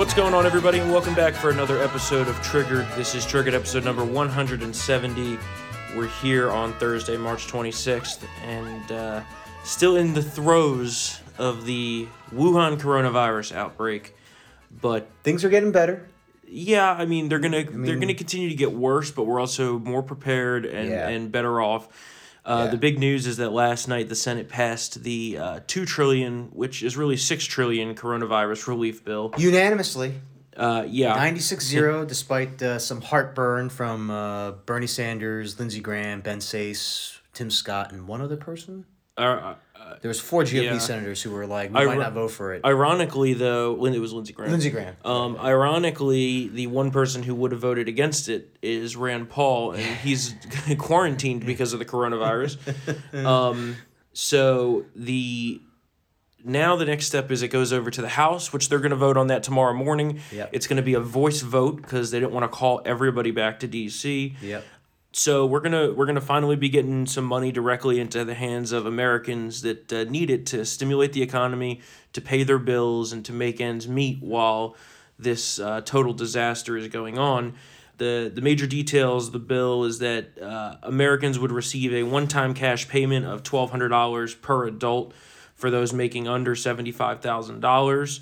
What's going on, everybody, and welcome back for another episode of Triggered. This is Triggered episode number 170. We're here on Thursday, March 26th, and uh, still in the throes of the Wuhan coronavirus outbreak. But Things are getting better. yeah, I mean they're gonna they're gonna continue to get worse, but we're also more prepared and, Yeah. and better off. Uh, Yeah. The big news is that last night the Senate passed the uh, two trillion, which is really six trillion, coronavirus relief bill. Unanimously. Uh, yeah, 96 0, despite uh, some heartburn from uh, Bernie Sanders, Lindsey Graham, Ben Sasse, Tim Scott, and one other person. Uh, There was four GOP Yeah. senators who were like, we might not vote for it. ironically, though, when it was Lindsey Graham. Lindsey Graham. Um, ironically, the one person who would have voted against it is Rand Paul, and he's quarantined because of the coronavirus. Um, so the now the next step is it goes over to the House, which they're going to vote on that tomorrow morning. Yep. It's going to be a voice vote because they don't want to call everybody back to D.C. Yep. So we're gonna we're gonna finally be getting some money directly into the hands of Americans that uh, need it to stimulate the economy, to pay their bills, and to make ends meet while this uh, total disaster is going on. The the major details of the bill is that uh, Americans would receive a one time cash payment of twelve hundred dollars per adult for those making under seventy five thousand dollars.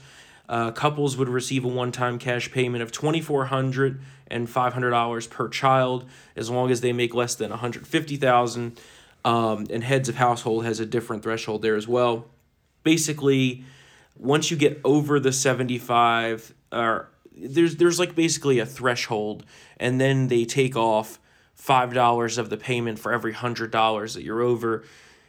Uh, couples would receive a one-time cash payment of twenty four hundred and five hundred dollars and $500 per child, as long as they make less than one hundred fifty thousand. Um, and heads of household has a different threshold there as well. Basically, once you get over the seventy five, or there's there's like basically a threshold, and then they take off five dollars of the payment for every hundred dollars that you're over.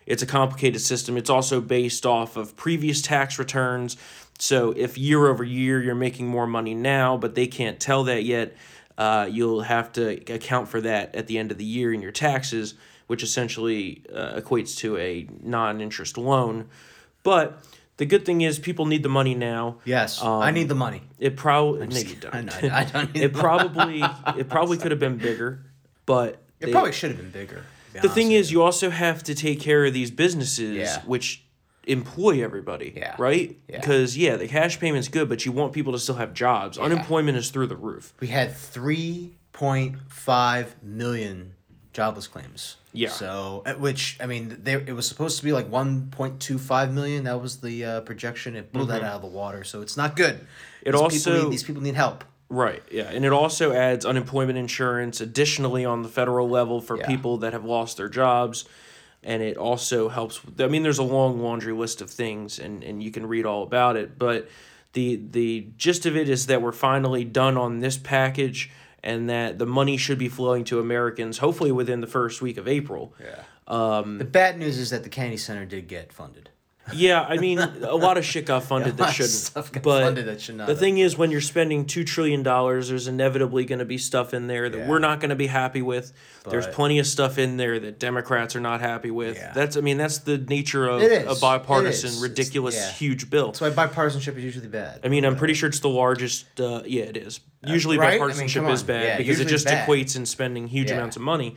It's a complicated system. It's also based off of previous tax returns. So if year over year you're making more money now, but they can't tell that yet, uh, you'll have to account for that at the end of the year in your taxes, which essentially uh, equates to a non-interest loan. But the good thing is people need the money now. Yes. I need the money. It probably no, just you kidding. don't. I know, I don't need it probably it probably could have been bigger, but It they- probably should have been bigger. the thing is, you also have to take care of these businesses, Yeah. which employ everybody. Yeah. Right. Because yeah, the cash payment's good, but you want people to still have jobs. Unemployment is through the roof. we had 3.5 million jobless claims. Yeah. So, at which I mean, there it was supposed to be like 1.25 million. That was the uh, projection. It blew that out of the water. So it's not good. Mm-hmm. It these also- people need, these people need help. Right. Yeah, and it also adds unemployment insurance additionally on the federal level for Yeah. people that have lost their jobs. And it also helps. I mean, there's a long laundry list of things, and, and you can read all about it. But the the gist of it is that we're finally done on this package, and that the money should be flowing to Americans hopefully within the first week of April. Yeah. Um, the bad news is that the Kennedy Center did get funded. Yeah, I mean, a lot of shit got funded A that lot of shouldn't. stuff got but funded that should not the thing is, when you're spending two trillion dollars, there's inevitably going to be stuff in there that Yeah. we're not going to be happy with. there's plenty of stuff in there that Democrats are not happy with. Yeah. That's, I mean, that's the nature of a bipartisan, It is. It's- ridiculous, yeah. huge bill. That's why bipartisanship is usually bad. I mean, I'm pretty sure it's the largest. Uh, yeah, it is. Usually, right? I mean, bipartisanship is bad Yeah, because it just bad. equates in spending huge Yeah. amounts of money,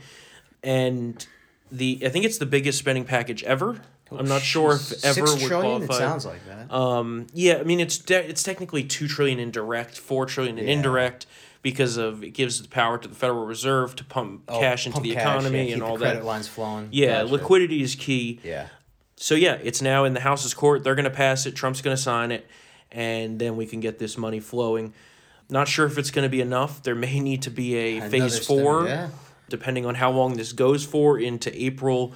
and the I think it's the biggest spending package ever. I'm not sure if ever Six would trillion? qualify. It sounds like that. Um, yeah, I mean it's de- it's technically two trillion in direct, four trillion in Yeah. indirect because of it gives the power to the Federal Reserve to pump Oh, cash into pump the cash, economy yeah, and the all credit that. lines flowing. Yeah, liquidity is key. Yeah. So yeah, it's now in the House's court. They're going to pass it. Trump's going to sign it, and then we can get this money flowing. Not sure if it's going to be enough. There may need to be a Another phase four, yeah. depending on how long this goes for into April.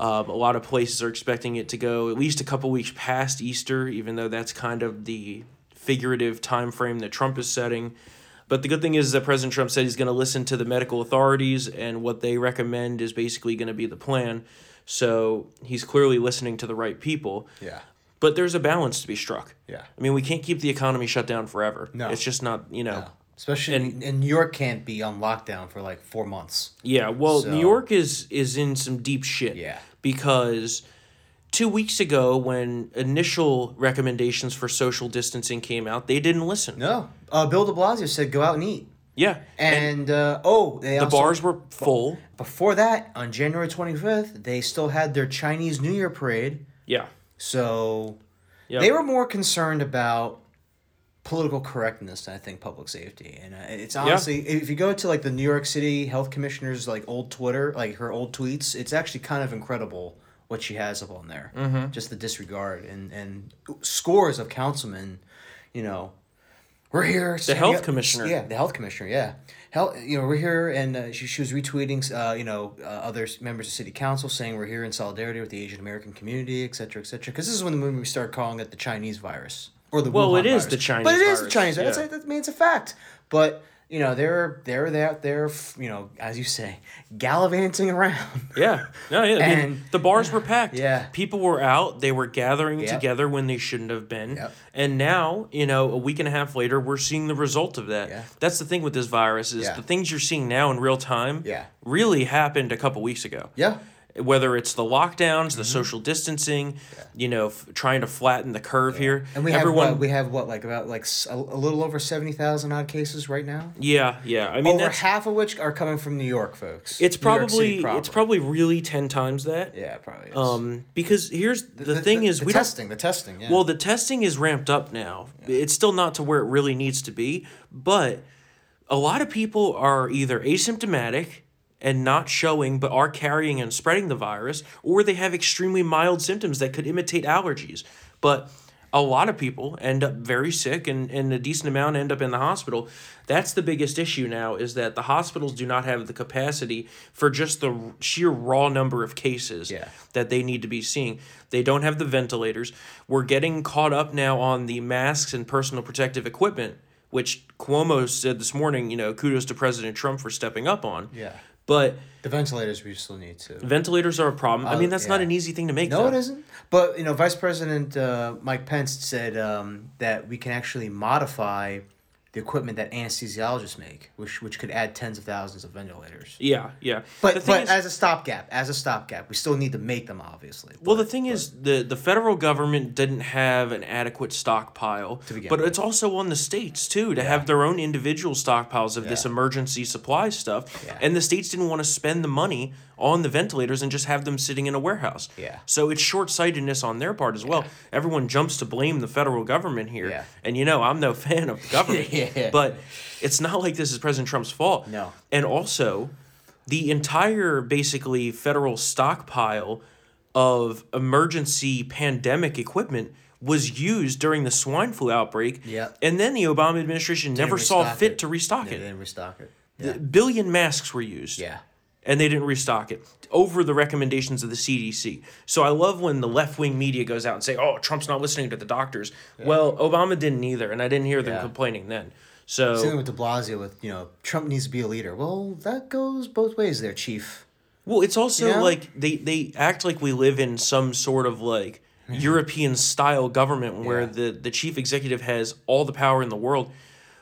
Um, a lot of places are expecting it to go at least a couple weeks past Easter, even though that's kind of the figurative time frame that Trump is setting. But the good thing is that President Trump said he's going to listen to the medical authorities, and what they recommend is basically going to be the plan. So he's clearly listening to the right people. Yeah. But there's a balance to be struck. Yeah. I mean, we can't keep the economy shut down forever. No. It's just not, you know. No. Especially And- and, New York can't be on lockdown for like four months. Yeah, well, So- New York is is in some deep shit. Yeah. Because two weeks ago, when initial recommendations for social distancing came out, they didn't listen. No. Uh, Bill de Blasio said go out and eat. Yeah. And, uh, oh, they the also, bars were full. Before that, on January 25th, they still had their Chinese New Year parade. Yeah. So Yep. they were more concerned about political correctness I think public safety. And uh, it's honestly, if you go to like the New York City health commissioner's like old Twitter, like her old tweets, it's actually kind of incredible what she has up on there. Mm-hmm. Just the disregard and and scores of councilmen, you know, we're here. The health commissioner. Yeah, the health commissioner. Yeah, health. You know, we're here, and uh, she, she was retweeting, uh, you know, uh, other members of city council saying we're here in solidarity with the Asian American community, et cetera, et cetera. Because this is when the movie we started calling it the Chinese virus or the Well, Wuhan it is virus. the Chinese but it is the Chinese. yeah. That's, that means a fact. But you know, they're they're there, they're you know, as you say, gallivanting around. Yeah. No, yeah. I mean, And- the bars were packed. Yeah. People were out. They were gathering Yep. together when they shouldn't have been. Yep. And now, you know, a week and a half later, we're seeing the result of that. Yeah. That's the thing with this virus is Yeah. the things you're seeing now in real time Yeah. really happened a couple weeks ago. yeah. Whether it's the lockdowns, Mm-hmm. the social distancing, you know, f- trying to flatten the curve here. And we Everyone, have what, we have what like about like a, little over seventy thousand odd cases right now. yeah, yeah. I mean, over half of which are coming from New York, folks. it's New York City probably it's probably really ten times that. yeah, it probably is. Um, because here's the, thing is the we testing, the testing. Yeah. Well, the testing is ramped up now. It's still not to where it really needs to be, but a lot of people are either asymptomatic and not showing but are carrying and spreading the virus, or they have extremely mild symptoms that could imitate allergies. But a lot of people end up very sick and, and a decent amount end up in the hospital. That's the biggest issue now is that the hospitals do not have the capacity for just the sheer raw number of cases Yeah. that they need to be seeing. They don't have the ventilators. We're getting caught up now on the masks and personal protective equipment, which Cuomo said this morning, you know, kudos to President Trump for stepping up on. yeah, But the ventilators we still need to. ventilators are a problem. I Uh, mean, that's not an easy thing to make. No, though. it isn't. But you know, Vice President uh, Mike Pence said um, that we can actually modify the equipment that anesthesiologists make, which which could add tens of thousands of ventilators. Yeah, yeah. But but is- as a stopgap, as a stopgap, we still need to make them, obviously. Well, the But- thing is, the the federal government didn't have an adequate stockpile, but with. it's also on the states too to have their own individual stockpiles of this emergency supply stuff, Yeah. and the states didn't want to spend the money on the ventilators and just have them sitting in a warehouse. Yeah. So it's short sightedness on their part as well. Everyone jumps to blame the federal government here, Yeah. and you know I'm no fan of the government, Yeah. but it's not like this is President Trump's fault. No. And also, the entire basically federal stockpile of emergency pandemic equipment was used during the swine flu outbreak. Yep. And then the Obama administration Didn't never saw fit it. to restock They it. didn't restock it. The billion masks were used. Yeah. And they didn't restock it over the recommendations of the CDC. So I love when the left wing media goes out and say, "Oh, Trump's not listening to the doctors." Well, Obama didn't either, and I didn't hear them Yeah. complaining then. So Same with De Blasio with you know Trump needs to be a leader. Well, that goes both ways there, Chief. Well, it's also Yeah. like they they act like we live in some sort of like European style government where Yeah. the the chief executive has all the power in the world.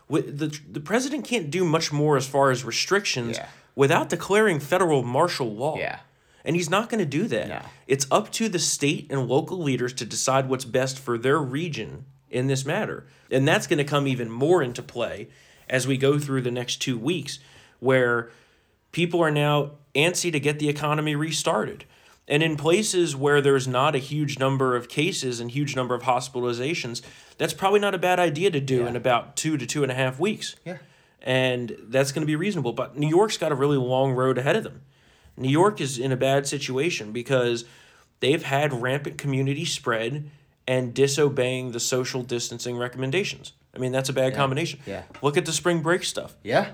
The the president can't do much more as far as restrictions Yeah. Without declaring federal martial law. Yeah. And he's not going to do that. No. It's up to the state and local leaders to decide what's best for their region in this matter. And that's going to come even more into play as we go through the next two weeks, where people are now antsy to get the economy restarted. And in places where there's not a huge number of cases and huge number of hospitalizations, that's probably not a bad idea to do Yeah. in about two to two and a half weeks Yeah. And that's going to be reasonable. But New York's got a really long road ahead of them. New York is in a bad situation because they've had rampant community spread and disobeying the social distancing recommendations. I mean, that's a bad combination. Yeah. Look at the spring break stuff. Yeah.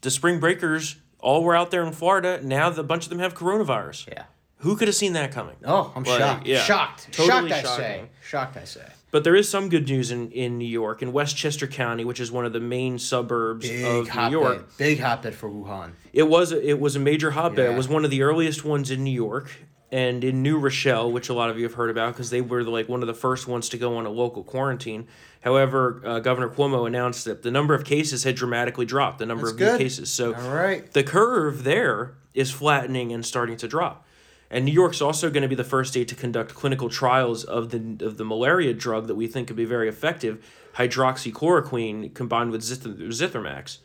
The spring breakers all were out there in Florida. Now the bunch of them have coronavirus. Yeah. Who could have seen that coming? Oh, I'm Like, shocked. yeah. Shocked. Totally shocked, I say. Shocked, I say. But there is some good news in, in New York, in Westchester County, which is one of the main suburbs Big of New. York. Big hotbed for Wuhan. It was it was a major hotbed. It was one of the earliest ones in New York and in New Rochelle, which a lot of you have heard about because they were like one of the first ones to go on a local quarantine. However, uh, Governor Cuomo announced that the number of cases had dramatically dropped. The number That's of good. new cases. So All right. the curve there is flattening and starting to drop. And New York's also going to be the first state to conduct clinical trials of the of the malaria drug that we think could be very effective, hydroxychloroquine combined with zith- zithromax.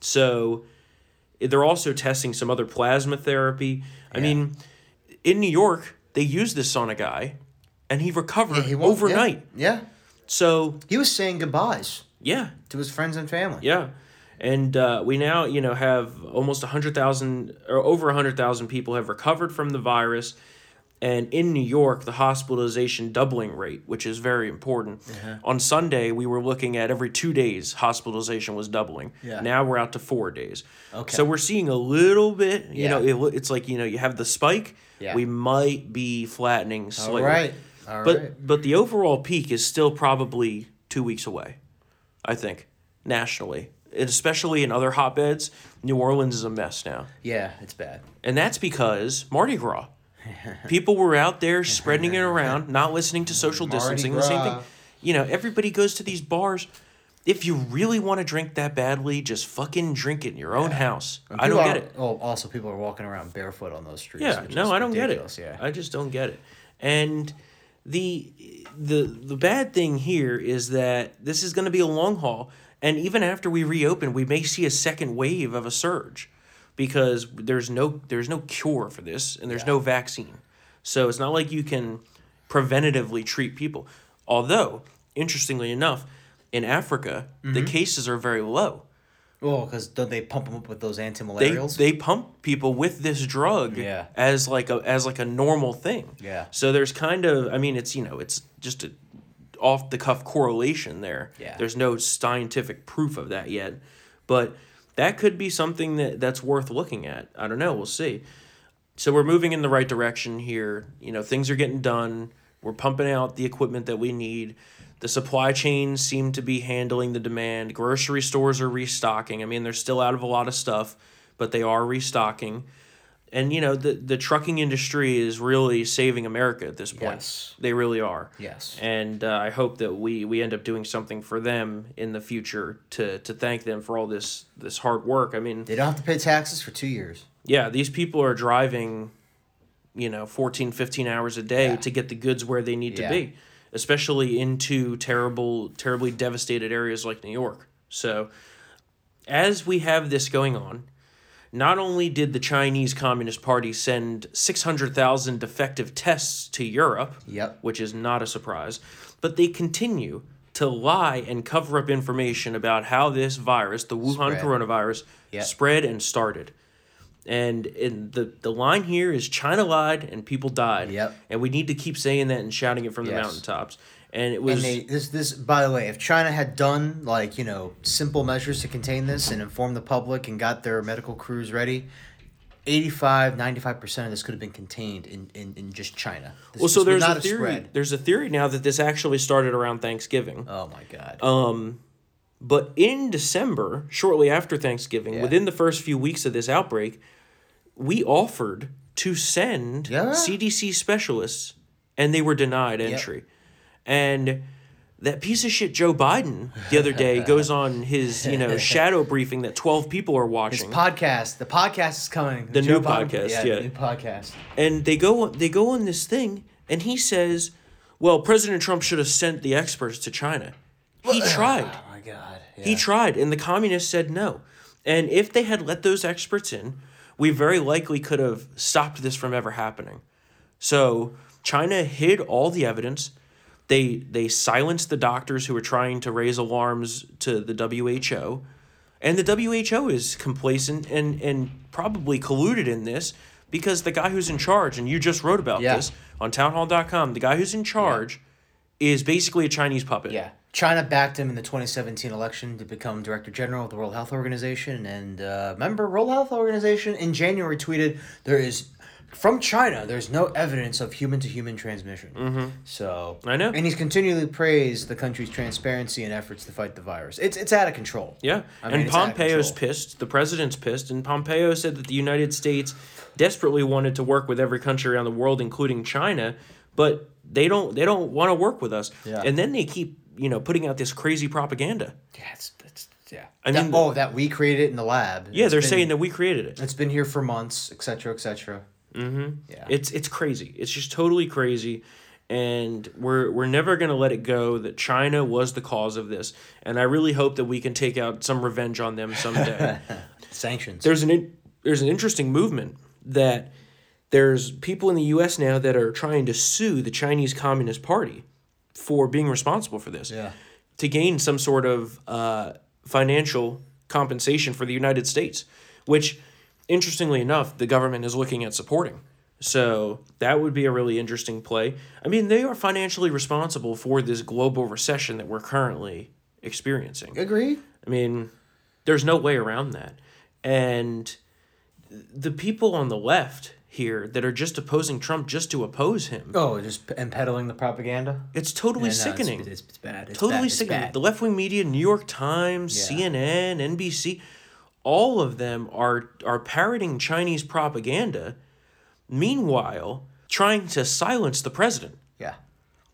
So they're also testing some other plasma therapy. I mean, in New York, they used this on a guy, and he recovered He won't- overnight. Yeah. So He was saying goodbyes yeah, to his friends and family. yeah, and uh, we now you know have almost hundred thousand or over hundred thousand people have recovered from the virus, and in New York the hospitalization doubling rate, which is very important. Uh-huh. On Sunday we were looking at every two days hospitalization was doubling. Yeah. Now we're out to four days. Okay. So we're seeing a little bit. You Yeah. know, it, it's like you know you have the spike. Yeah. We might be flattening All slightly. right. All But right. but the overall peak is still probably two weeks away, I think, nationally, especially in other hotbeds. New Orleans is a mess now, Yeah, it's bad. and that's because Mardi Gras. People were out there spreading it around, not listening to social Mardi distancing. The same thing, you know. Everybody goes to these bars. If you really want to drink that badly, just fucking drink it in your own house. I don't get are- it. Oh, also people are walking around barefoot on those streets. Yeah, no, I don't get it. Yeah. I just don't get it. And the the the bad thing here is that this is going to be a long haul, and even after we reopen, we may see a second wave of a surge because there's no there's no cure for this and there's no vaccine. So it's not like you can preventatively treat people. Although, interestingly enough, in Africa, Mm-hmm. the cases are very low. Well, because don't they pump them up with those They they pump people with this drug Yeah. as like a as like a normal thing. Yeah. So there's kind of I mean it's you know it's just a off the cuff correlation there. Yeah. There's no scientific proof of that yet, but that could be something that that's worth looking at. I don't know. We'll see. So we're moving in the right direction here. You know, things are getting done. We're pumping out the equipment that we need. The supply chains seem to be handling the demand. Grocery stores are restocking. I mean, they're still out of a lot of stuff, but they are restocking. And you know, the the trucking industry is really saving America at this point. Yes. They really are. Yes. And uh, I hope that we we end up doing something for them in the future to to thank them for all this this hard work. I mean, They don't have to pay taxes for two years. yeah, these people are driving, you know, 14, 15 hours a day Yeah. to get the goods where they need Yeah. to be, especially into terrible, terribly devastated areas like New York. So, as we have this going on, not only did the Chinese Communist Party send 600,000 defective tests to Europe, Yep. which is not a surprise, but they continue to lie and cover up information about how this virus, the Wuhan Spread. coronavirus, Yep. spread and started. And in the the line here is China lied and people died. Yep. And we need to keep saying that and shouting it from the mountaintops. And it was And they this this by the way, if China had done like you know simple measures to contain this and inform the public and got their medical crews ready, 85 95 percent of this could have been contained in in, in just China. This well, so there's a theory. There's a theory now that this actually started around Thanksgiving. Oh my god. Um, but in December, shortly after Thanksgiving, Yeah. within the first few weeks of this outbreak, we offered to send Yeah. CDC specialists, and they were denied entry. And that piece of shit Joe Biden the other day goes on his you know shadow briefing that twelve people are watching, podcast, the podcast is coming. The Joe new Biden- podcast, yeah, yeah. the new podcast. and they go they go on this thing, and he says, "Well, President Trump should have sent the experts to China." He tried. Oh my god. He tried, and the communists said no. And if they had let those experts in, we very likely could have stopped this from ever happening. So China hid all the evidence. They they silenced the doctors who were trying to raise alarms to the WHO. And the WHO is complacent and, and probably colluded in this because the guy who's in charge, and you just wrote about Yeah. this on townhall.com, the guy who's in charge is basically a Chinese puppet. Yeah. China backed him in the 2017 election to become Director General of the World Health Organization. And uh, member World Health Organization in January tweeted, there is, from China, there's no evidence of human to human transmission. Mm-hmm. So, I know. And he's continually praised the country's transparency and efforts to fight the virus. It's, it's out of control. Yeah, I mean, and Pompeo's pissed. The president's pissed, and Pompeo said that the United States desperately wanted to work with every country around the world, including China, but they don't. They don't want to work with us. Yeah. And then they keep, you know, putting out this crazy propaganda. Yeah, it's, it's, yeah. I That- mean- oh, that we created it in the lab. Yeah, It's they're been- saying that we created it. It's been here for months, etc., cetera, et cetera. Mm-hmm. Yeah. It's it's crazy. It's just totally crazy. And we're we're never gonna let it go that China was the cause of this. And I really hope that we can take out some revenge on them someday. Sanctions. there's an in, there's an interesting movement that there's people in the U.S. now that are trying to sue the Chinese Communist Party for being responsible for this. Yeah. To gain some sort of uh, financial compensation for the United States, which, interestingly enough, the government is looking at supporting. So that would be a really interesting play. I mean, they are financially responsible for this global recession that we're currently experiencing. Agree. I mean, there's no way around that. And the people on the left here that are just opposing Trump just to oppose him, Oh, just and peddling the propaganda. it's totally Yeah, no, sickening. It's, it's, bad. It's totally bad. It's sickening. bad. The left wing media, New York Times, Yeah. CNN, NBC, all of them are are parroting Chinese propaganda. Meanwhile, trying to silence the president. Yeah.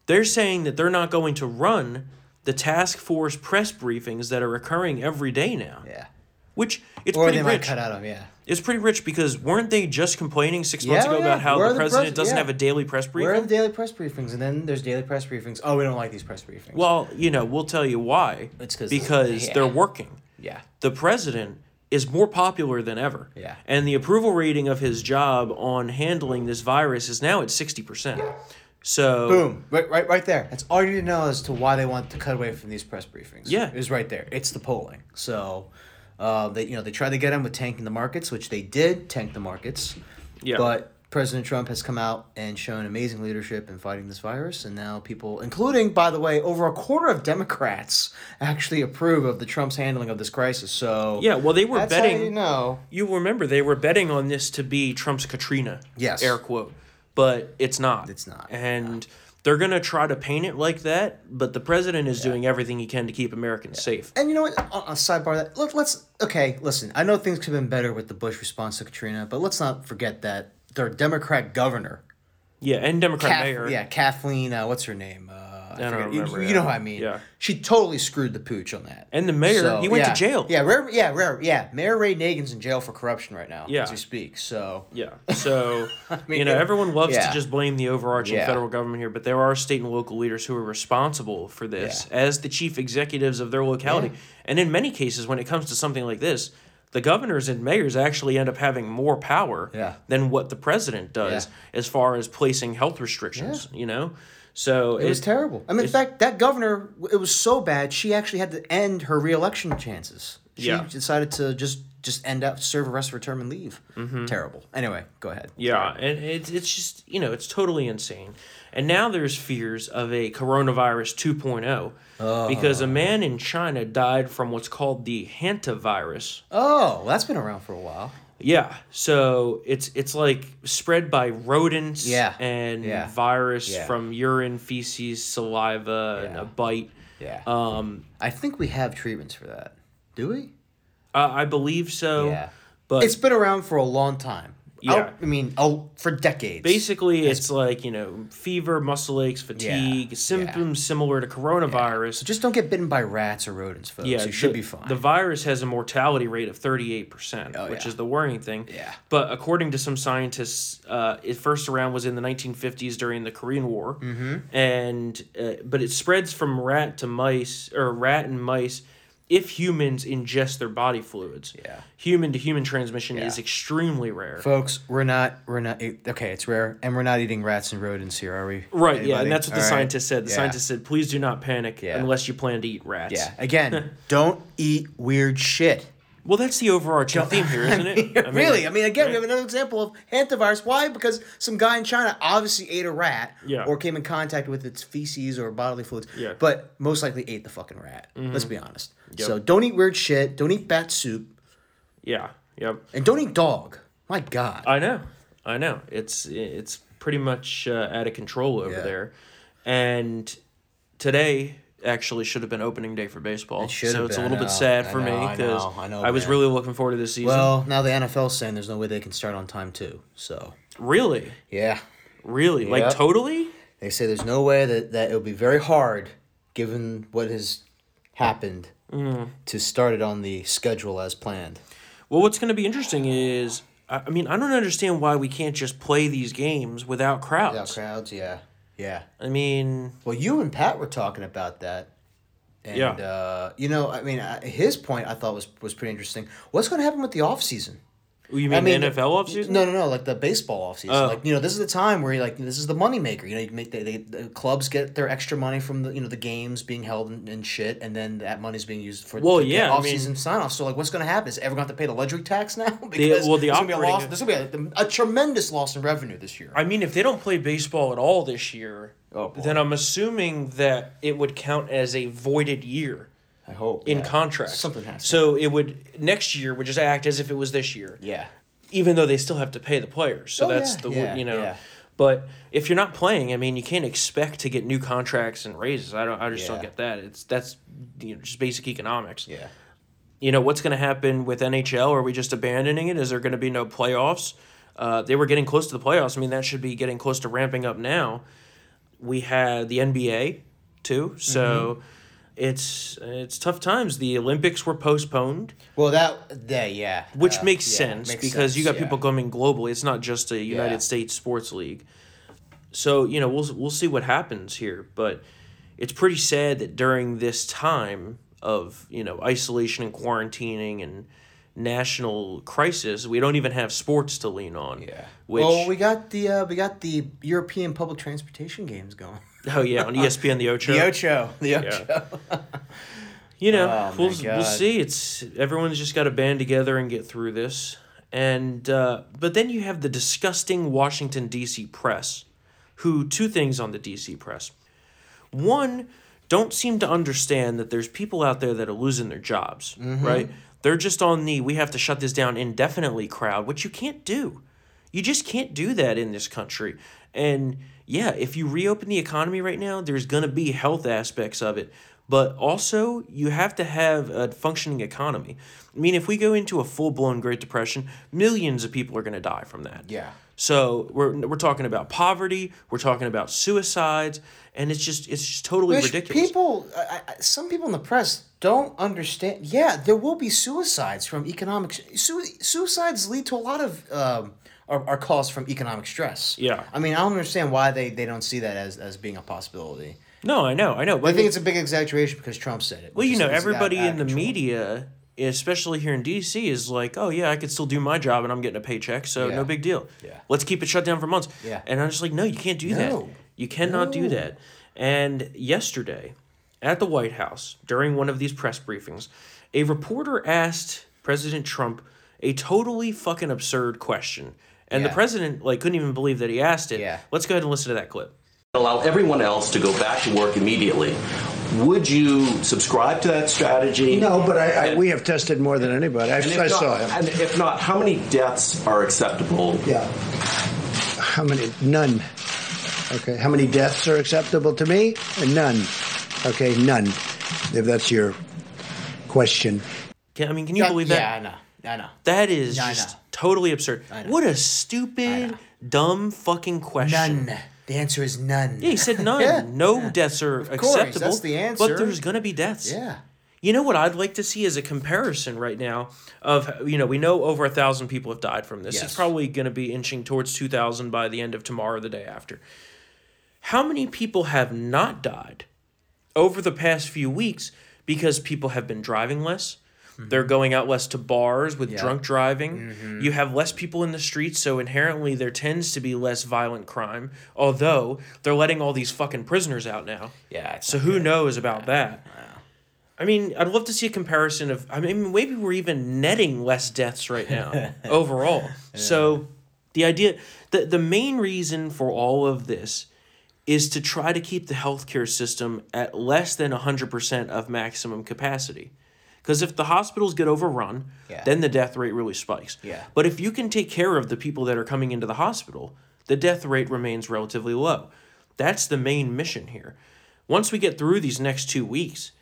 They're saying that they're not going to run the task force press briefings that are occurring every day now. Yeah. Which it's Or pretty they might rich. cut out them. Yeah. It's pretty rich because weren't they just complaining six months Yeah, ago yeah. about how Where the the president pres- doesn't yeah. have a daily press briefing? Where are the daily press briefings? And then there's daily press briefings. Oh, we don't like these press briefings. well, you know, we'll tell you why. It's 'cause- because they're working. yeah. The president is more popular than ever. Yeah. And the approval rating of his job on handling this virus is now at sixty percent. Yeah. So Boom. Right, right, right there. That's all you need to know as to why they want to cut away from these press briefings. Yeah. Is right there. It's the polling. So, uh, they you know they tried to get him with tanking the markets, which they did tank the markets. Yeah. But President Trump has come out and shown amazing leadership in fighting this virus, and now people, including by the way, over a quarter of Democrats actually approve of the Trump's handling of this crisis. So Yeah, well, they were betting- you know. you remember they were betting on this to be Trump's Katrina. Yes. Air quote. But it's not. It's not, And they're gonna try to paint it like that, but the president is doing everything he can to keep Americans safe. And you know what? A sidebar, that look, let's okay. Listen, I know things could have been better with the Bush response to Katrina, but let's not forget that their Democrat governor, Yeah, and Democrat Kath- mayor. yeah, Kathleen, uh, what's her name? Uh, I don't forget. You- remember, You, yeah. know what I mean? Yeah. She totally screwed the pooch on that. And the mayor, So, he went yeah. to jail. Yeah, rare, yeah, rare, yeah. Mayor Ray Nagin's in jail for corruption right now Yeah. as we speak. So Yeah. So, mean, you know, everyone loves yeah. to just blame the overarching Yeah. federal government here, but there are state and local leaders who are responsible for this as the chief executives of their locality. And in many cases, when it comes to something like this, the governors and mayors actually end up having more power Yeah. than what the president does as far as placing health restrictions, you know? So it was terrible. I mean, in fact, that governor, it was so bad. She actually had to end her reelection chances. She Yeah. decided to just just end up serve the rest of her term and leave. Terrible. Anyway, go ahead. Yeah, and it's it's just you know it's totally insane. And now there's fears of a coronavirus 2.0 oh. because a man in China died from what's called the hantavirus. Oh, that's been around for a while. Yeah, so it's it's like spread by rodents Yeah, and yeah, virus yeah. from urine, feces, saliva, and a bite. Yeah. Um, I think we have treatments for that. Do we? Uh, I believe so. Yeah. But It's been around for a long time. Yeah. I, I mean, oh, for decades. Basically, it's like, you know, fever, muscle aches, fatigue, Yeah, symptoms similar to coronavirus. So just don't get bitten by rats or rodents, folks. Yeah, you should the, be fine. The virus has a mortality rate of 38%, Oh, which yeah. is the worrying thing. Yeah. But according to some scientists, uh, it first around was in the 1950s during the Korean War. Mm-hmm. And, uh, but it spreads from rat to mice, or rat and mice, if humans ingest their body fluids. Yeah. Human to human transmission is extremely rare. Folks, we're not, we're not, okay, it's rare, and we're not eating rats and rodents here, are we? Right, yeah, and that's what the All right. scientist said. The Yeah. scientist said, please do not panic Yeah. unless you plan to eat rats. Yeah, again, don't eat weird shit. Well, that's the overarching theme here, isn't it? I mean, really? I mean, again, we have another example of hantavirus. Why? Because some guy in China obviously ate a rat Yeah. or came in contact with its feces or bodily fluids, Yeah. but most likely ate the fucking rat. Let's be honest. Yep. So don't eat weird shit. Don't eat bat soup. Yeah, yep. And don't eat dog. My God. I know, I know. It's it's pretty much uh, out of control over Yeah. there, and today actually should have been opening day for baseball. should so have it's a been, little I bit sad I for me know, I because I know, I was man. really looking forward to this season. well, now the NFL's saying there's no way they can start on time too. So really, yeah, really, like totally. they say there's no way that that it'll be very hard, given what has happened, Mm. to start it on the schedule as planned. Well, what's going to be interesting is, I I mean, I don't understand why we can't just play these games without crowds. Without crowds, yeah, yeah. I mean, Well, you and Pat were talking about that. And, Yeah. uh, you know, I mean, uh, his point I thought was was pretty interesting. What's going to happen with the off season? Oh, you mean I mean, the NFL offseason? No, no, no. Like the baseball offseason. Oh. Like you know, this is the time where you're like this is the moneymaker. You know, you make they, they the clubs get their extra money from the you know the games being held and, and shit, and then that money's being used for Well, yeah, I off-season mean- sign off. So like, what's going to happen? Is everyone have to pay the luxury tax now? because well, the there's gonna be a loss. There's going to be a, a tremendous loss in revenue this year. I mean, if they don't play baseball at all this year, Oh, then I'm assuming that it would count as a voided year I hope in yeah. contract. Something has to. So it would next year would just act as if it was this year. Yeah. even though they still have to pay the players. So Oh, that's yeah, the yeah, you know. yeah. But if you're not playing, I mean, you can't expect to get new contracts and raises. I don't. I just don't get that. It's that's you know just basic economics. Yeah. You know what's going to happen with NHL? Are we just abandoning it? Is there going to be no playoffs? Uh, they were getting close to the playoffs. I mean, that should be getting close to ramping up now. We had the NBA too, so Mm-hmm. It's it's tough times. The Olympics were postponed Well, that that yeah. which uh, makes yeah, sense makes because you got yeah. people coming globally. It's not just a United Yeah. States sports league. So you know we'll we'll see what happens here, but it's pretty sad that during this time of you know isolation and quarantining and national crisis, we don't even have sports to lean on. Yeah. Which well, we got the uh, we got the European public transportation games going. Oh yeah on ESPN the Ocho. The Ocho. The Ocho. you know, Oh, we'll we'll see. It's everyone's just got to band together and get through this. And uh, but then you have the disgusting Washington D.C. press, who two things on the D.C. press. One, don't seem to understand that there's people out there that are losing their jobs, Mm-hmm. right? They're just on the we have to shut this down indefinitely crowd, which you can't do. You just can't do that in this country. And yeah, if you reopen the economy right now, there's going to be health aspects of it. But also, you have to have a functioning economy. I mean, if we go into a full blown Great Depression, millions of people are going to die from that. Yeah. So we're, we're talking about poverty, we're talking about suicides, and it's just it's just totally Which ridiculous. people, some people in the press don't understand. Yeah, there will be suicides from economic. Su- suicides lead to a lot of um, are, are caused from economic stress. Yeah. I mean, I don't understand why they, they don't see that as, as being a possibility. no, I know, I know. But I think it's a big exaggeration because Trump said it. Well, you know, everybody in the control. media, especially here in DC, is like, oh, yeah, I could still do my job and I'm getting a paycheck, so Yeah. no big deal. Yeah. Let's keep it shut down for months. Yeah. And I'm just like, no, you can't do that. You cannot do that. And yesterday, at the White House, during one of these press briefings, a reporter asked President Trump a totally fucking absurd question. And the president like couldn't even believe that he asked it. Yeah. Let's go ahead and listen to that clip. allow everyone else to go back to work immediately. Would you subscribe to that strategy? No, but I, I, And- we have tested more than anybody. I, I not- saw him. And if not, how many deaths are acceptable? Yeah. How many? None. Okay. How many deaths are acceptable to me? Uh, none. Okay, none. If that's your question. Can, I mean, can you That- believe that? Yeah, I know. I know. That is just totally absurd. What a stupid, dumb fucking question. None. The answer is none. Yeah, he said none. Yeah, No yeah. deaths are course, acceptable. that's the answer. But there's going to be deaths. Yeah. You know what I'd like to see is a comparison right now of you know we know over a thousand people have died from this. Yes. It's probably going to be inching towards two thousand by the end of tomorrow, or the day after. How many people have not died over the past few weeks because people have been driving less? They're going out less to bars with Mm-hmm. Yeah. drunk driving. Mm-hmm. You have less people in the streets, so inherently there tends to be less violent crime. Although they're letting all these fucking prisoners out now. Yeah. So who good. knows about that? I mean, I'd love to see a comparison of. I mean, maybe we're even netting less deaths right now overall. So, the idea, the the main reason for all of this, is to try to keep the healthcare system at less than hundred percent of maximum capacity. Because if the hospitals get overrun, Yeah. then the death rate really spikes. Yeah. But if you can take care of the people that are coming into the hospital, the death rate remains relatively low. That's the main mission here. Once we get through these next two weeks,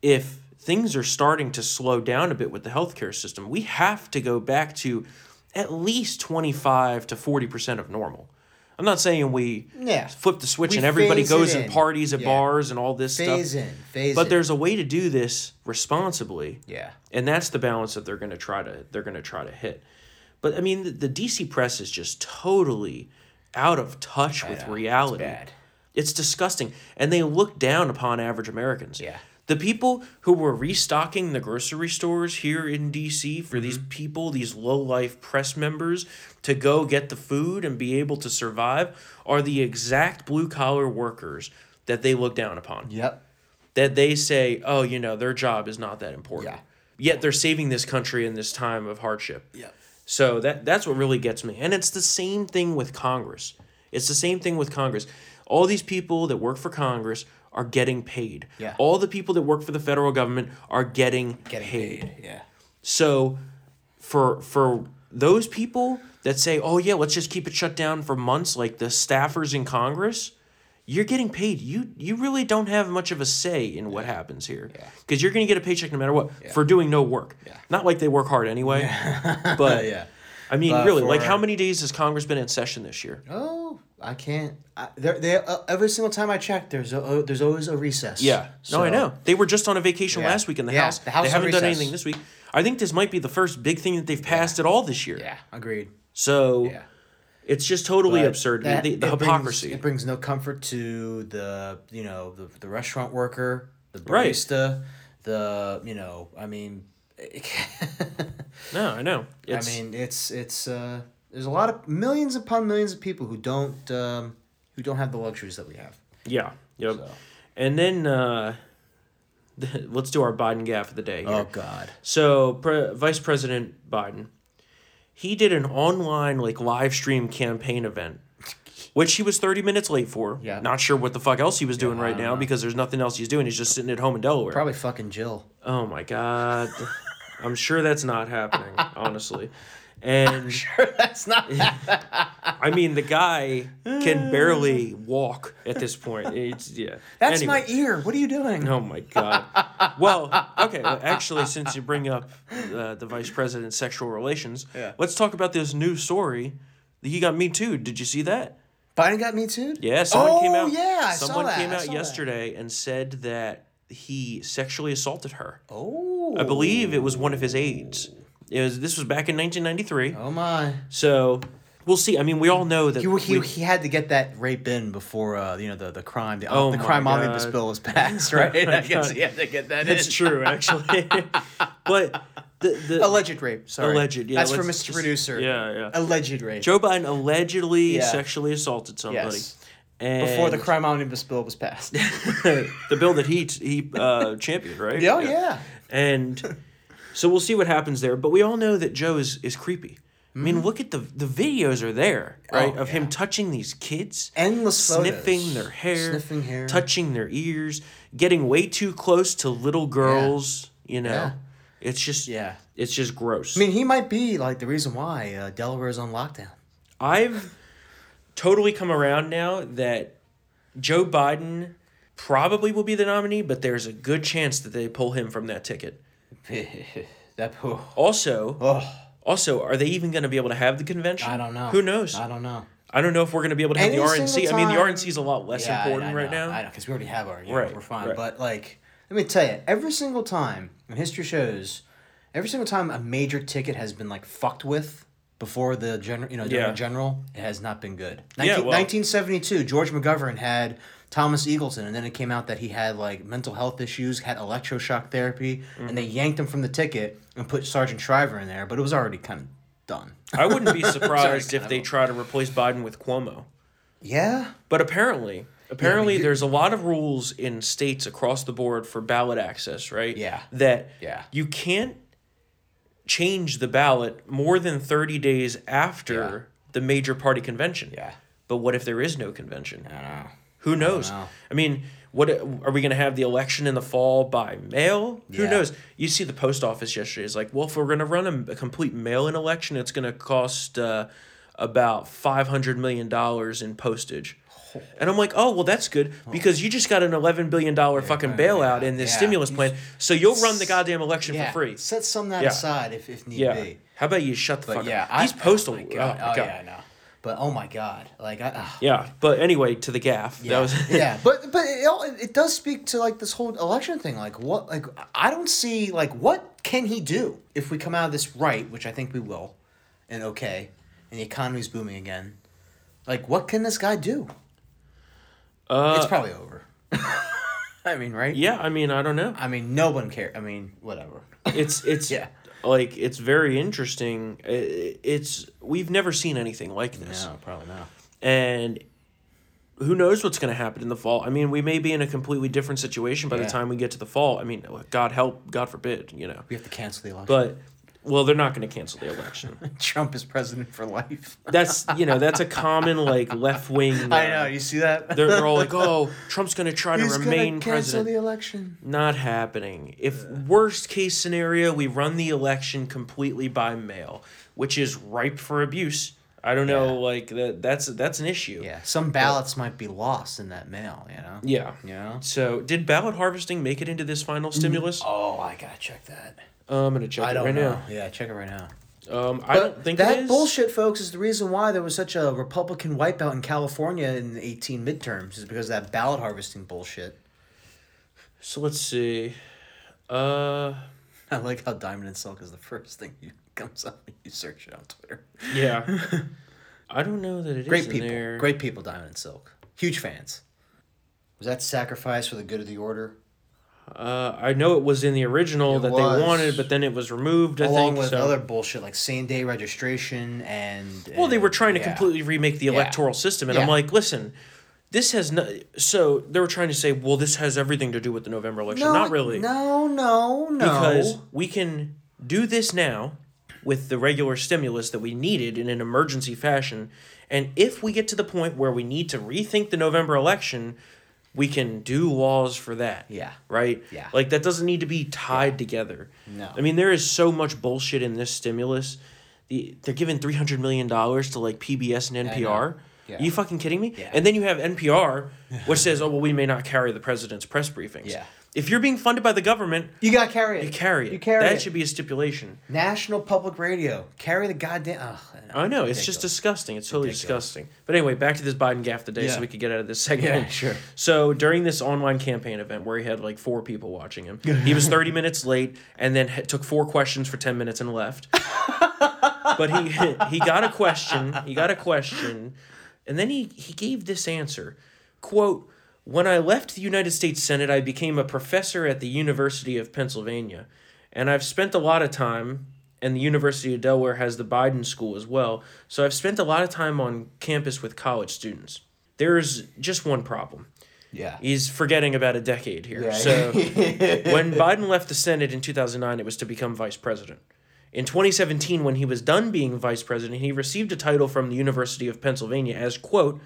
if things are starting to slow down a bit with the healthcare system, we have to go back to at least 25 to 40% of normal. I'm not saying we Yeah. flip the switch We and everybody goes and parties at Yeah. bars and all this Phase stuff. in. Phase But in. there's a way to do this responsibly Yeah. and that's the balance that they're going to try to they're going to try to hit but i mean the, the dc press is just totally out of touch with know, it's reality bad. It's disgusting and they look down upon average americans Yeah. The people who were restocking the grocery stores here in DC for these Mm-hmm. people, these low life press members, to go get the food and be able to survive are the exact blue collar workers that they look down upon. Yep. That they say, oh, you know, their job is not that important. Yeah. Yet they're saving this country in this time of hardship. Yep. So that that's what really gets me. And it's the same thing with Congress. It's the same thing with Congress. All these people that work for Congress are getting paid. Yeah. All the people that work for the federal government are getting, Getting paid. paid. Yeah. So for for those people that say, "Oh yeah, let's just keep it shut down for months," like the staffers in Congress, you're getting paid. You you really don't have much of a say in what happens here, Yeah. because you're going to get a paycheck no matter what for doing no work. Yeah. Not like they work hard anyway, but yeah. I mean, But really, like how many days has Congress been in session this year? Oh, I can't. I, they uh, every single time I check, there's a, uh, there's always a recess. Yeah. no, I know. They were just on a vacation Yeah. last week in the Yeah, House. the House they haven't done recess. anything this week. I think this might be the first big thing that they've passed at all this year. Yeah. Agreed. So Yeah. it's just totally But absurd. that- the the it brings- hypocrisy. it brings no comfort to the you know the the restaurant worker, the Right. barista, the you know I mean. no, I know. I mean, it's it's uh, there's a lot of millions upon millions of people who don't um, who don't have the luxuries that we have. yeah. Yep. So. And then uh, let's do our Biden gaffe of the day. Here. Oh God. So, Pre- Vice President Biden, he did an online like live stream campaign event, which he was thirty minutes late for. Yeah. Not sure what the fuck else he was doing I right now know. because there's nothing else he's doing. He's just sitting at home in Delaware. Probably fucking Jill. Oh my god. I'm sure that's not happening, honestly. And That's not. I mean, the guy can barely walk at this point. It's yeah. That's Anyway. my ear. What are you doing? Oh my god. Well, okay. well, Actually, since you bring up uh, the vice president's sexual relations, Yeah. let's talk about this new story. that He got me too. Did you see that? Biden got me too. Yeah, someone oh, came out. yeah, I saw someone came out saw that. yesterday and said that he sexually assaulted her. Oh. I believe it was one of his aides. It was. This was back in 1993. Oh my. So we'll see. I mean, we all know that. He, he, we- he had to get that rape in before uh, you know the, the crime the, Oh the crime omnibus bill was passed right I guess he had to get that that's in true, actually. but the the alleged rape sorry Alleged, yeah, that's for Mr. just- Producer yeah, yeah. alleged rape Joe Biden allegedly Yeah. sexually assaulted somebody. yes And before the crime omnibus bill was passed the bill that he he uh, championed, right? oh yeah And so we'll see what happens there. But we all know that Joe is, is creepy. I mean, look at the the videos are there, right? Mm-hmm. Oh, of him touching these kids, endless sniffing photos. their hair, sniffing hair touching their ears, getting way too close to little girls. You know, Yeah. it's just yeah it's just gross. I mean he might be like the reason why uh, Delaware is on lockdown I've totally come around now that Joe Biden probably will be the nominee, but there's a good chance that they pull him from that ticket. that oh, Also, oh also, are they even going to be able to have the convention? I don't know Who knows? I don't know I don't know if we're going to be able to have Any the RNC. I mean, the RNC is a lot less Yeah, important I right know, now. I know, because we already have our, yeah, Right, we're fine. right. But like, let me tell you, every single time, and history shows, every single time a major ticket has been like fucked with before the general, you know, during Yeah. general, it has not been good. Yeah, well- 1972, George McGovern had Thomas Eagleton, and then it came out that he had like mental health issues, had electroshock therapy, and they Mm-hmm. yanked him from the ticket and put Sargent Shriver in there, but it was already kind of done. I wouldn't be surprised Sorry, if they try to replace Biden with Cuomo. Yeah. But apparently, apparently you- there's a lot of rules in states across the board for ballot access, right? Yeah. That Yeah. you can't change the ballot more than 30 days after the major party convention. Yeah. But what if there is no convention? I don't know. Who knows? know. I mean, what are we going to have the election in the fall by mail? Who knows? You see the post office yesterday is like, well, if we're going to run a, a complete mail-in election, it's going to cost uh, about five hundred million dollars in postage. And I'm like, oh well, that's good because you just got an eleven billion dollar fucking bailout yeah, in this yeah. stimulus plan, so you'll run the goddamn election Yeah. for free. Set some of that Yeah. aside if, if need Yeah. be. How about you shut the But fuck yeah, up? I, These postal. Oh, my Oh, God. oh God. yeah, I know. But oh my god, like I. ah. Yeah, but anyway, to the gaffe. Yeah, That was yeah, but but it, all- it does speak to like this whole election thing. Like what? Like I don't see like what can he do if we come out of this right, which I think we will, and okay, and the economy's booming again. Like what can this guy do? Uh, it's probably over. I mean, right? Yeah, I mean, I don't know. I mean, no one cares. I mean, whatever. It's it's Yeah. Like it's very interesting. It's we've never seen anything like this. No, probably not. and who knows what's going to happen in the fall i mean we may be in a completely different situation by the time we get to the fall i mean god help god forbid you know We have to cancel the election. but well they're not going to cancel the election Trump is president for life. that's you know that's a common like left-wing I uh, know. You see that? they're, they're all like oh trump's going to try to He's gonna remain cancel president the election. not happening if worst case scenario we run the election completely by mail which is ripe for abuse i don't know like that that's that's an issue Yeah, some ballots might be lost in that mail. You know. yeah You know. So, did ballot harvesting make it into this final stimulus? Mm, oh, I gotta check that. I'm gonna check I it don't right know. Yeah, check it right now. now. Um, I don't think that it is. bullshit, folks, is the reason why there was such a Republican wipeout in California in the 18 midterms, is because of that ballot harvesting bullshit. So let's see. Uh, I like how Diamond and Silk is the first thing you comes up when you search it on Twitter. yeah. I don't know that it is Great in people, there. great people, Diamond and Silk, huge fans. Was that sacrifice for the good of the order? Uh, I know it was in the original It that was. they wanted, but then it was removed. I Along think with so. other bullshit like same day registration and. Well, they were trying to yeah. completely remake the Yeah. electoral system, and I'm like, listen, this has no. So they were trying to say, well, this has everything to do with the November election. No, Not really. No, no, no. because we can do this now with the regular stimulus that we needed in an emergency fashion and if we get to the point where we need to rethink the November election we can do laws for that Yeah. right Yeah. like that doesn't need to be tied together No. i mean there is so much bullshit in this stimulus the, they're giving 300 million dollars to like pbs and npr Yeah. Are you fucking kidding me? Yeah. And then you have NPR, which says, "Oh well, we may not carry the president's press briefings." Yeah. If you're being funded by the government, You gotta carry it. you carry it. You carry that it. That should be a stipulation. National Public Radio. Carry the goddamn. Ugh, I know it's just disgusting. It's totally Ridiculous. disgusting. But anyway, back to this Biden gaffe today, Yeah. so we could get out of this segment. Yeah, sure. So during this online campaign event where he had like four people watching him, he was thirty minutes late and then took four questions for ten minutes and left. but he he got a question. He got a question, and then he he gave this answer. Quote. When I left the United States Senate, I became a professor at the University of Pennsylvania. And I've spent a lot of time, and the University of Delaware has the Biden School as well. So I've spent a lot of time on campus with college students. There's just one problem. Yeah. He's forgetting about a decade here. Yeah. So when Biden left the Senate in 2009, it was to become vice president. In 2017, when he was done being vice president, he received a title from the University of Pennsylvania as, quote,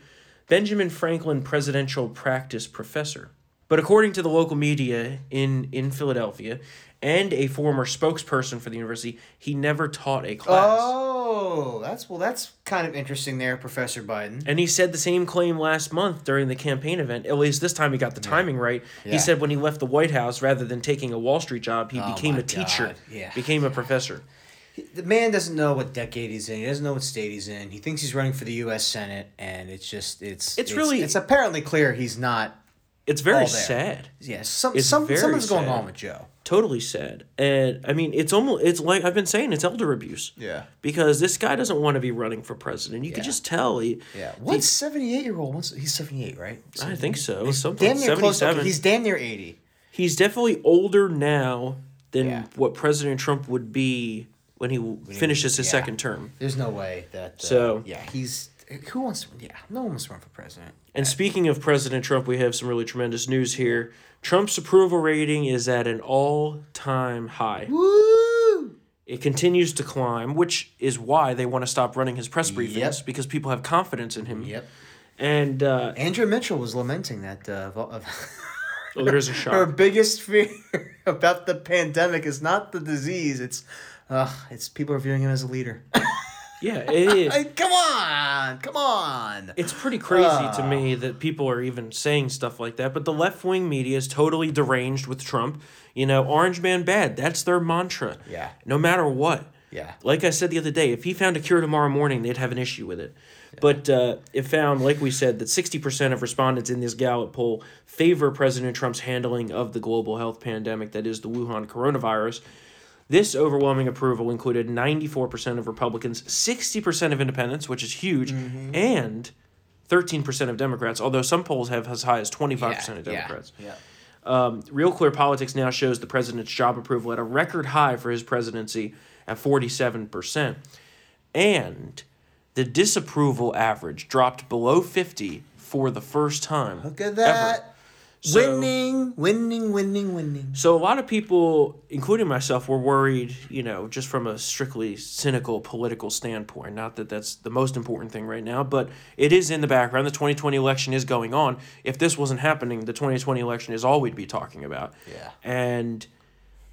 Benjamin Franklin Presidential Practice Professor. But according to the local media in, in Philadelphia and a former spokesperson for the university, he never taught a class. Oh, that's well. That's kind of interesting there, Professor Biden. And he said the same claim last month during the campaign event. At least this time he got the timing right. Yeah. He said when he left the White House, rather than taking a Wall Street job, he Oh became a teacher, yeah. became a professor. The man doesn't know what decade he's in. He doesn't know what state he's in. He thinks he's running for the U.S. Senate, and it's just it's It's really- it's apparently clear he's not. It's very sad. Yeah, some, It's some something's going on with Joe. Totally sad. And I mean, it's almost it's like I've been saying it's elder abuse. Yeah. Because this guy doesn't want to be running for president. You Yeah. can just tell he Yeah. What seventy eight year old? What's he's seventy eight, right? I think so. He's Something damn near close. Okay, 77. he's damn near eighty. He's definitely older now than Yeah. what President Trump would be when he finishes his yeah. second term. There's no way that. Uh, So- yeah, he's who wants to? Yeah, no one wants to run for president. And speaking of President Trump, we have some really tremendous news here. Trump's approval rating is at an all time high. Woo! It continues to climb, which is why they want to stop running his press briefings Yep. because people have confidence in him. Yep. And uh, Andrea Mitchell was lamenting that. Uh, of oh, there is a her biggest fear about the pandemic is not the disease. It's, uh, it's people are viewing him as a leader. Yeah, it is. Like, come on, come on. It's pretty crazy Ah. to me that people are even saying stuff like that. But the left wing media is totally deranged with Trump. You know, Orange Man bad. That's their mantra. Yeah. No matter what. Yeah. Like I said the other day, if he found a cure tomorrow morning, they'd have an issue with it. But uh, it found, like we said, that 60% of respondents in this Gallup poll favor President Trump's handling of the global health pandemic that is the Wuhan coronavirus. This overwhelming approval included 94% of Republicans, 60% of independents, which is huge, Mm-hmm. and 13% of Democrats, although some polls have as high as 25% of Democrats. Yeah. Um, Real Clear Politics now shows the president's job approval at a record high for his presidency at 47%. And the disapproval average dropped below 50 for the first time. Look at ever. So- winning, winning, winning, winning. So a lot of people, including myself, were worried, you know, just from a strictly cynical political standpoint. Not that that's the most important thing right now, but it is in the background. The 2020 election is going on. If this wasn't happening, the 2020 election is all we'd be talking about. Yeah. And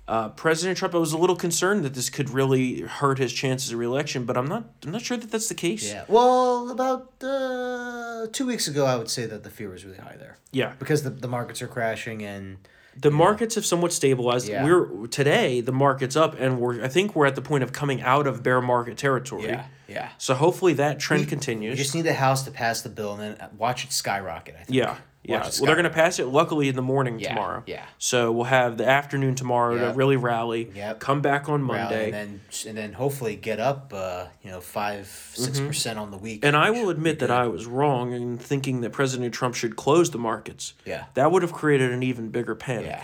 uh, President Trump, I was a little concerned that this could really hurt his chances of reelection, but I'm not. I'm not sure that that's the case. Yeah. Well, about uh, two weeks ago, I would say that the fear was really high there Yeah. because the, the markets are crashing and The markets have somewhat stabilized. Yeah. We're today the market's up, and we're I think we're at the point of coming out of bear market territory. yeah, yeah. So hopefully that trend We continues. You just need the House to pass the bill and then watch it skyrocket. I think. yeah, yeah. Well, they're going to pass it. Luckily, in the morning Yeah, tomorrow. yeah. So we'll have the afternoon tomorrow to really rally. Yep. Come back on Rally, Monday. and then and then hopefully get up, uh, you know, five six percent on the week. Mm-hmm. And I will admit that. I was wrong in thinking that President Trump should close the markets. Yeah. That would have created an even bigger panic. Yeah.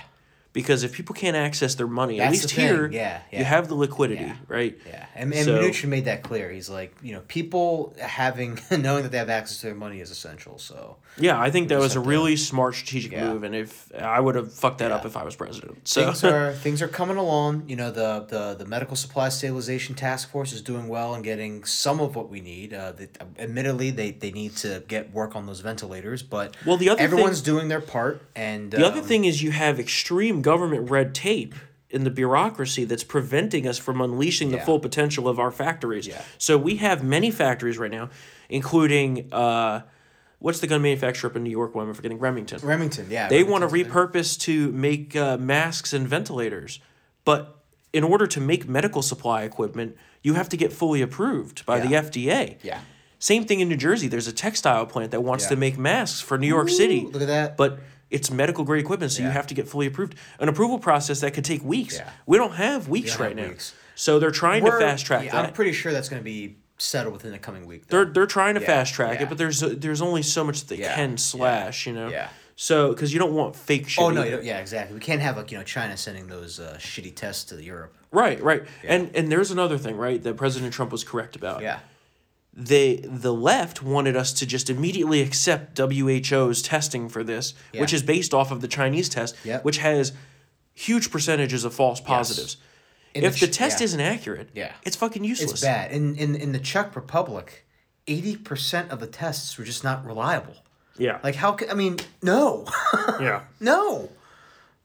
Because if people can't access their money, at least here, Yeah, you have the liquidity, Yeah. right? Yeah, and, and So- Mnuchin made that clear. He's like, you know, people having knowing that they have access to their money is essential. So Yeah, I think that was a to- really smart strategic Yeah. move, and if I would have fucked that up if I was president. So things are things are coming along. You know, the the the medical supply stabilization task force is doing well and getting some of what we need. Uh, the, admittedly, they they need to get work on those ventilators, but Well, the other thing- everyone's doing their part. And the other um, thing is you have extreme government red tape in the bureaucracy that's preventing us from unleashing the Yeah. full potential of our factories. Yeah. So we have many factories right now, including uh, what's the gun manufacturer up in New York? One I'm forgetting Remington. Remington, yeah, They want to repurpose to make uh, masks and ventilators, but in order to make medical supply equipment, you have to get fully approved by Yeah. the FDA. Yeah. Same thing in New Jersey. There's a textile plant that wants Yeah. to make masks for New York City. look at that. But it's medical grade equipment, so you have to get fully approved. An approval process that could take weeks. Yeah. We don't have weeks don't right have now. weeks. So they're trying We're- to fast track yeah, that. I'm pretty sure that's going to be settled within the coming week. though. they're they're trying to Yeah, fast track yeah. it, but there's there's only so much that they Yeah, can yeah, slash, you know. yeah. So because you don't want fake shit. Oh no! Yeah, exactly. We can't have like you know China sending those uh, shitty tests to Europe. Right, right. And and there's another thing, right, that President Trump was correct about. Yeah. They the left wanted us to just immediately accept WHO's testing for this, which is based off of the Chinese test, Yep. which has huge percentages of false positives. In if the the, test yeah. isn't accurate, Yeah. it's fucking useless. It's bad. In in in the Czech Republic, eighty percent of the tests were just not reliable. Yeah. Like how? Could, I mean, no, yeah. no.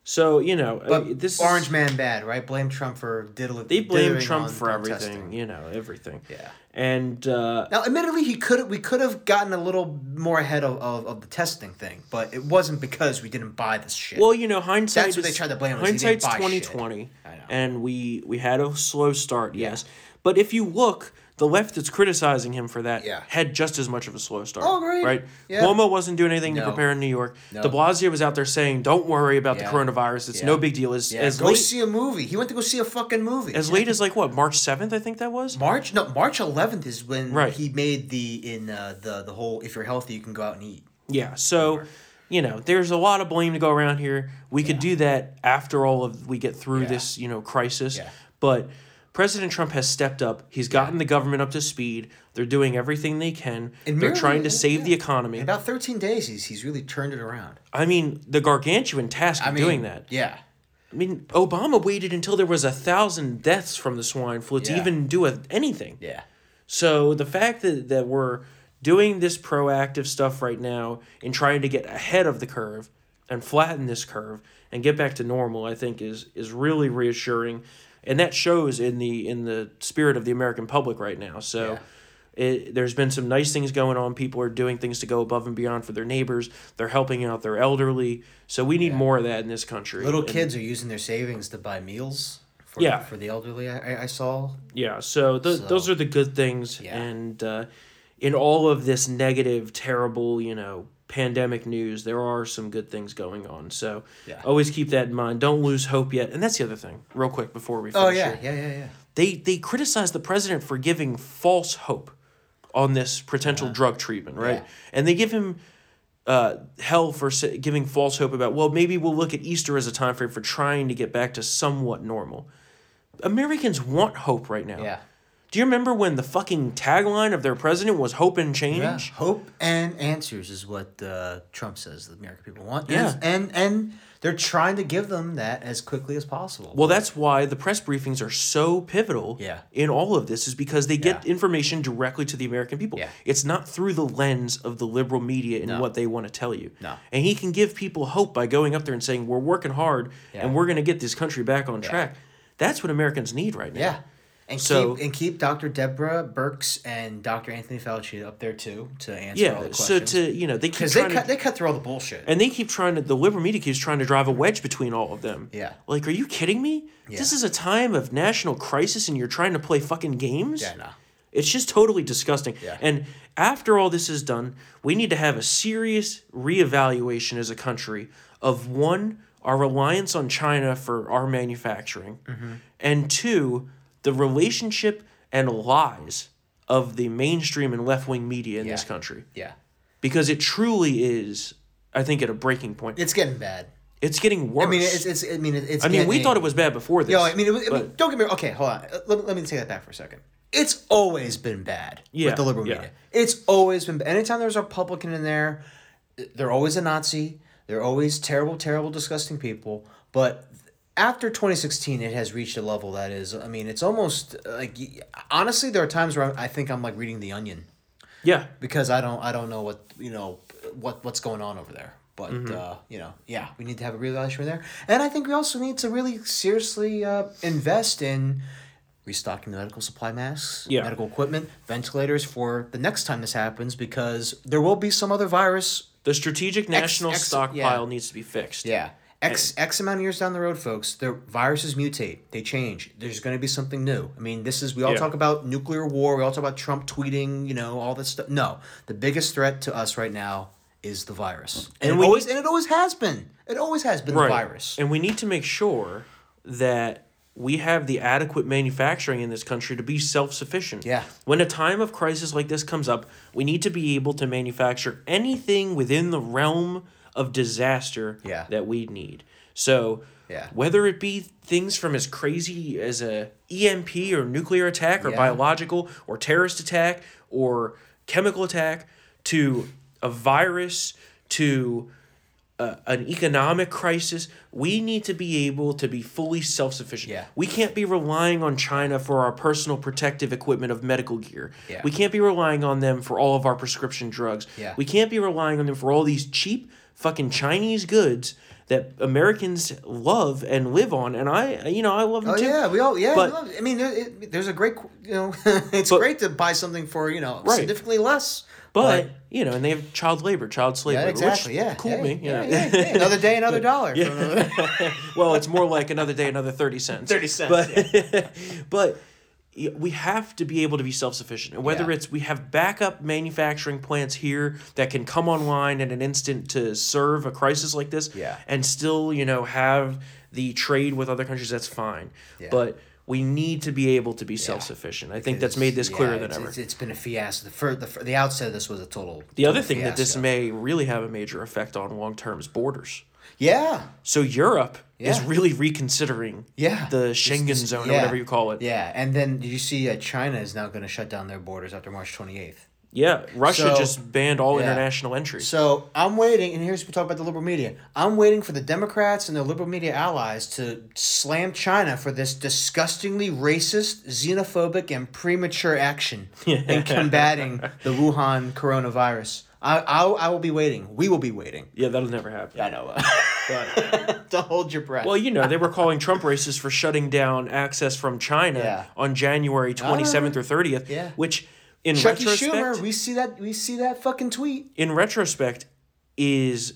So, you know, this Orange is, Man bad, right? Blame Trump for diddling. they blame Trump for everything, testing. you know, everything. Yeah. And uh Now, admittedly, he could we could have gotten a little more ahead of, of, of the testing thing, but it wasn't because we didn't buy this shit. Well, you know, hindsight. That's what they tried to blame us. Hindsight's twenty twenty, and we we had a slow start. Yes, but if you look, the left that's criticizing him for that Yeah. had just as much of a slow start. Oh, great. Right. Yeah. Cuomo wasn't doing anything to prepare in New York. No. De Blasio was out there saying, "Don't worry about Yeah. the coronavirus. It's Yeah. no big deal." As yeah, as go late see a movie. He went to go see a fucking movie. as late as like what March seventh, I think that was. March no March 11th is when Right. he made the in uh, the the whole if you're healthy you can go out and eat. Yeah. So. You know, there's a lot of blame to go around here. We could do that after all of we get through this, you know, crisis. But President Trump has stepped up. He's gotten the government up to speed. They're doing everything they can. In They're trying to save yeah. the economy. In about 13 days he's he's really turned it around. I mean, the gargantuan task of mean, doing that. Yeah. I mean, Obama waited until there was a thousand deaths from the swine flu to even do a, anything. Yeah. So the fact that, that we're doing this proactive stuff right now and trying to get ahead of the curve and flatten this curve and get back to normal, I think is is really reassuring, and that shows in the in the spirit of the American public right now. So. It, there's been some nice things going on. People are doing things to go above and beyond for their neighbors. They're helping out their elderly. So we need more of that in this country. Little And- kids are using their savings to buy meals for Yeah. for the elderly I, I- saw. Yeah, so, th- So- those are the good things. Yeah. And uh, in all of this negative, terrible, you know, pandemic news, there are some good things going on. So Yeah. always keep that in mind. Don't lose hope yet. And that's the other thing, real quick before we finish. Oh yeah, here. yeah, yeah, yeah. They, they criticize the president for giving false hope on this potential drug treatment, right? Yeah. And they give him uh, hell for giving false hope about well maybe we'll look at Easter as a time frame for trying to get back to somewhat normal. Americans want hope right now. Yeah. Do you remember when the fucking tagline of their president was "Hope and Change"? Yeah. Hope and answers is what uh, Trump says the American people want. Yeah. And, and and they're trying to give them that as quickly as possible. Well, that's why the press briefings are so pivotal Yeah. in all of this, is because they get Yeah. information directly to the American people. Yeah. It's not through the lens of the liberal media and No. what they want to tell you. No. And he can give people hope by going up there and saying, We're working hard and we're going to get this country back on track. That's what Americans need right now. yeah. And So- keep and keep Dr. Deborah Birx and Dr. Anthony Fauci up there too to answer all questions. Yeah. So to, you know, they keep because they cut to. they cut through all the bullshit. and they keep trying to, the liberal media keeps trying to drive a wedge between all of them. Yeah. Like, are you kidding me? Yeah. This is a time of national crisis and you're trying to play fucking games? yeah, no. It's just totally disgusting. Yeah. And after all this is done, we need to have a serious reevaluation as a country of one, our reliance on China for our manufacturing, Mm-hmm. and two, the relationship and lies of the mainstream and left wing media in this country. Yeah. Because it truly is, I think, at a breaking point. It's getting bad. It's getting worse. I mean, it's, it's I mean, it's. I mean, we thought it was bad before this. Yo, I mean, it was, I mean, but- don't get me okay. Hold on. Uh, Let, let me take that back for a second. It's always been bad Yeah, with the liberal yeah. media. It's always been. Anytime there's a Republican in there, they're always a Nazi. They're always terrible, terrible, disgusting people. But after 2016, it has reached a level that is. I mean, it's almost like honestly, there are times where I think I'm like reading The Onion yeah. because I don't I don't know what you know what what's going on over there. But Mm-hmm. uh, you know, yeah, we need to have a realization there, and I think we also need to really seriously uh, invest in restocking the medical supply masks, Yeah. medical equipment, ventilators for the next time this happens, because there will be some other virus. The strategic national X- stockpile yeah. needs to be fixed. Yeah. X X amount of years down the road, folks, the viruses mutate, they change. There's going to be something new. I mean, this is we all Yeah. talk about nuclear war, we all talk about Trump tweeting, you know, all this stuff. No, the biggest threat to us right now is the virus, and, And it we always and it always has been. It always has been the virus. And we need to make sure that we have the adequate manufacturing in this country to be self sufficient. Yeah. When a time of crisis like this comes up, we need to be able to manufacture anything within the realm of disaster Yeah. that we need. So Yeah. whether it be things from as crazy as a EMP or nuclear attack or Yeah. biological or terrorist attack or chemical attack to a virus to uh, an economic crisis, we need to be able to be fully self sufficient. Yeah. We can't be relying on China for our personal protective equipment of medical gear. Yeah. We can't be relying on them for all of our prescription drugs. Yeah. We can't be relying on them for all these cheap fucking Chinese goods that Americans love and live on. And I, you know, I love them Oh too. yeah, we all yeah. But- I mean, there, it, there's a great you know, it's But- great to buy something for you know Right. significantly less. But, you know, and they have child labor, child slavery, yeah, exactly. which Yeah, cool yeah, me. Yeah, yeah, yeah. Another day, another dollar. well, it's more like another day, another 30 cents. 30 cents, But, but we have to be able to be self sufficient. And whether Yeah. it's we have backup manufacturing plants here that can come online in an instant to serve a crisis like this Yeah. and still, you know, have the trade with other countries, that's fine. Yeah. But we need to be able to be self sufficient. I think that's made this Yeah, clearer than it's- ever. It's, it's been a fiasco. The, fir- the, fir- the outset of this was a total. the other total thing that this may really have a major effect on long term is borders. Yeah. So Europe is really reconsidering Yeah. the Schengen zone or whatever you call it. Yeah, and then you see uh, China is now going to shut down their borders after March 28th? Yeah, Russia So- just banned all yeah. international entry. So I'm waiting, and here's we talk about the liberal media. I'm waiting for the Democrats and their liberal media allies to slam China for this disgustingly racist, xenophobic, and premature action in combating the Wuhan coronavirus. I, I I will be waiting. We will be waiting. yeah, that'll never happen. Yeah, I know. But, Don't hold your breath. well, you know, they were calling Trump racist for shutting down access from China Yeah. on January 27th or 30th, Yeah. which in Chucky retrospect Schumer, we see that we see that fucking tweet. in retrospect is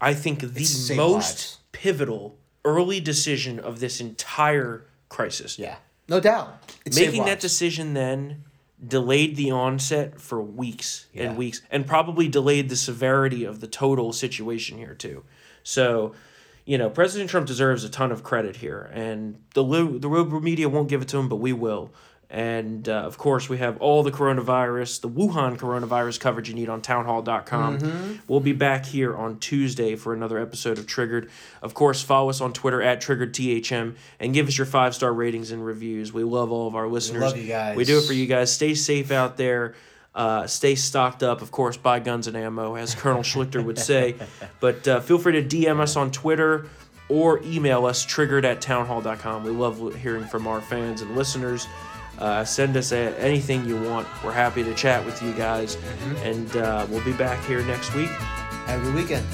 I think the saved most lives. pivotal early decision of this entire crisis. Yeah, no doubt. It saved making that lives. decision then delayed the onset for weeks Yeah. and weeks and probably delayed the severity of the total situation here too so you know president trump deserves a ton of credit here and the the liberal media won't give it to him but we will And uh, of course, we have all the coronavirus, the Wuhan coronavirus coverage you need on townhall.com. Mm-hmm. We'll be back here on Tuesday for another episode of Triggered. Of course, follow us on Twitter at TriggeredTHM and give us your five star ratings and reviews. We love all of our listeners. love you guys. We do it for you guys. Stay safe out there. Uh, stay stocked up, of course, buy guns and ammo, as Colonel Schlichter would say. But uh, feel free to DM us on Twitter or email us triggered at townhall.com. We love hearing from our fans and listeners. Uh, send us a- anything you want. We're happy to chat with you guys. Mm-hmm. And uh, we'll be back here next week. Have a good weekend.